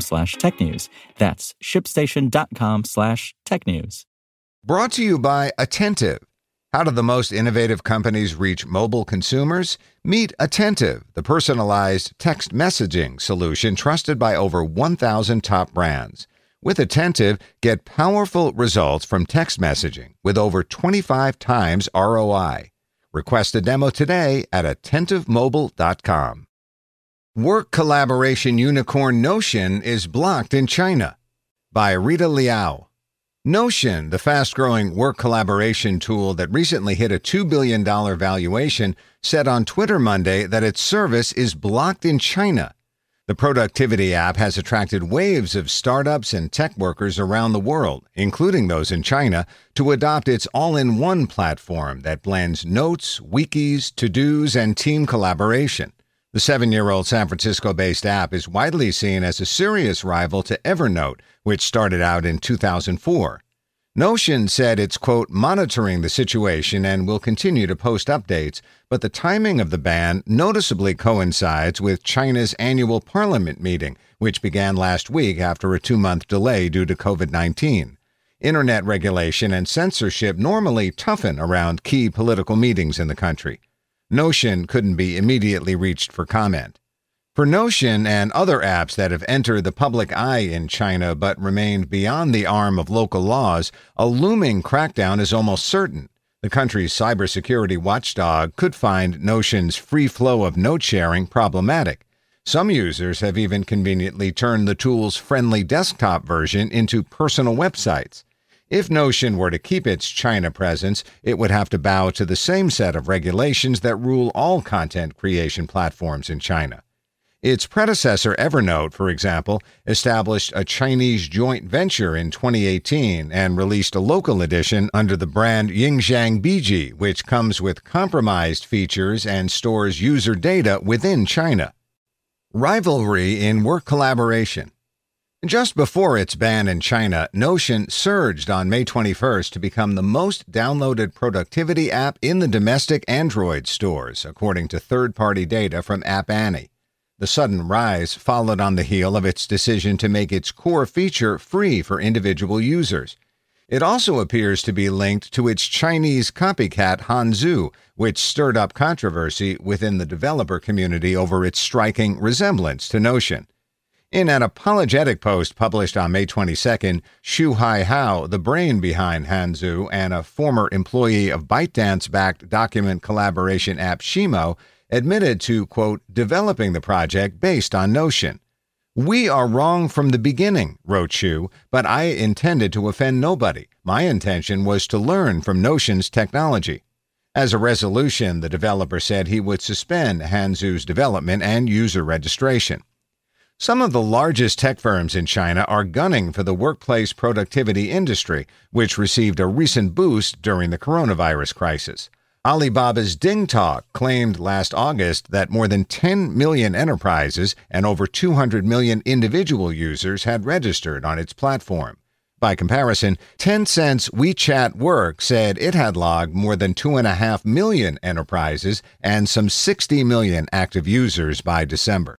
slash technews. That's shipstation.com slash tech news. Brought to you by Attentive. How do the most innovative companies reach mobile consumers? Meet Attentive, the personalized text messaging solution trusted by over 1,000 top brands. With Attentive, get powerful results from text messaging with over 25 times ROI. Request a demo today at AttentiveMobile.com. Work collaboration unicorn Notion is blocked in China. By Rita Liao. Notion, the fast growing work collaboration tool that recently hit a $2 billion valuation, said on Twitter Monday that its service is blocked in China. The productivity app has attracted waves of startups and tech workers around the world, including those in China, to adopt its all in one platform that blends notes, wikis, to dos, and team collaboration. The seven year old San Francisco based app is widely seen as a serious rival to Evernote, which started out in 2004. Notion said it's, quote, monitoring the situation and will continue to post updates, but the timing of the ban noticeably coincides with China's annual parliament meeting, which began last week after a two month delay due to COVID 19. Internet regulation and censorship normally toughen around key political meetings in the country. Notion couldn't be immediately reached for comment. For Notion and other apps that have entered the public eye in China but remained beyond the arm of local laws, a looming crackdown is almost certain. The country's cybersecurity watchdog could find Notion's free flow of note sharing problematic. Some users have even conveniently turned the tool's friendly desktop version into personal websites. If Notion were to keep its China presence, it would have to bow to the same set of regulations that rule all content creation platforms in China. Its predecessor, Evernote, for example, established a Chinese joint venture in 2018 and released a local edition under the brand Yingxiang Biji, which comes with compromised features and stores user data within China. Rivalry in work collaboration. Just before its ban in China, Notion surged on May 21st to become the most downloaded productivity app in the domestic Android stores, according to third party data from App Annie. The sudden rise followed on the heel of its decision to make its core feature free for individual users. It also appears to be linked to its Chinese copycat Hanzu, which stirred up controversy within the developer community over its striking resemblance to Notion. In an apologetic post published on May 22nd, Shu Hai Hao, the brain behind Hanzu and a former employee of ByteDance backed document collaboration app Shimo, admitted to, quote, developing the project based on Notion. We are wrong from the beginning, wrote Shu, but I intended to offend nobody. My intention was to learn from Notion's technology. As a resolution, the developer said he would suspend Hanzu's development and user registration. Some of the largest tech firms in China are gunning for the workplace productivity industry, which received a recent boost during the coronavirus crisis. Alibaba's DingTalk claimed last August that more than 10 million enterprises and over 200 million individual users had registered on its platform. By comparison, Tencent's WeChat Work said it had logged more than 2.5 million enterprises and some 60 million active users by December.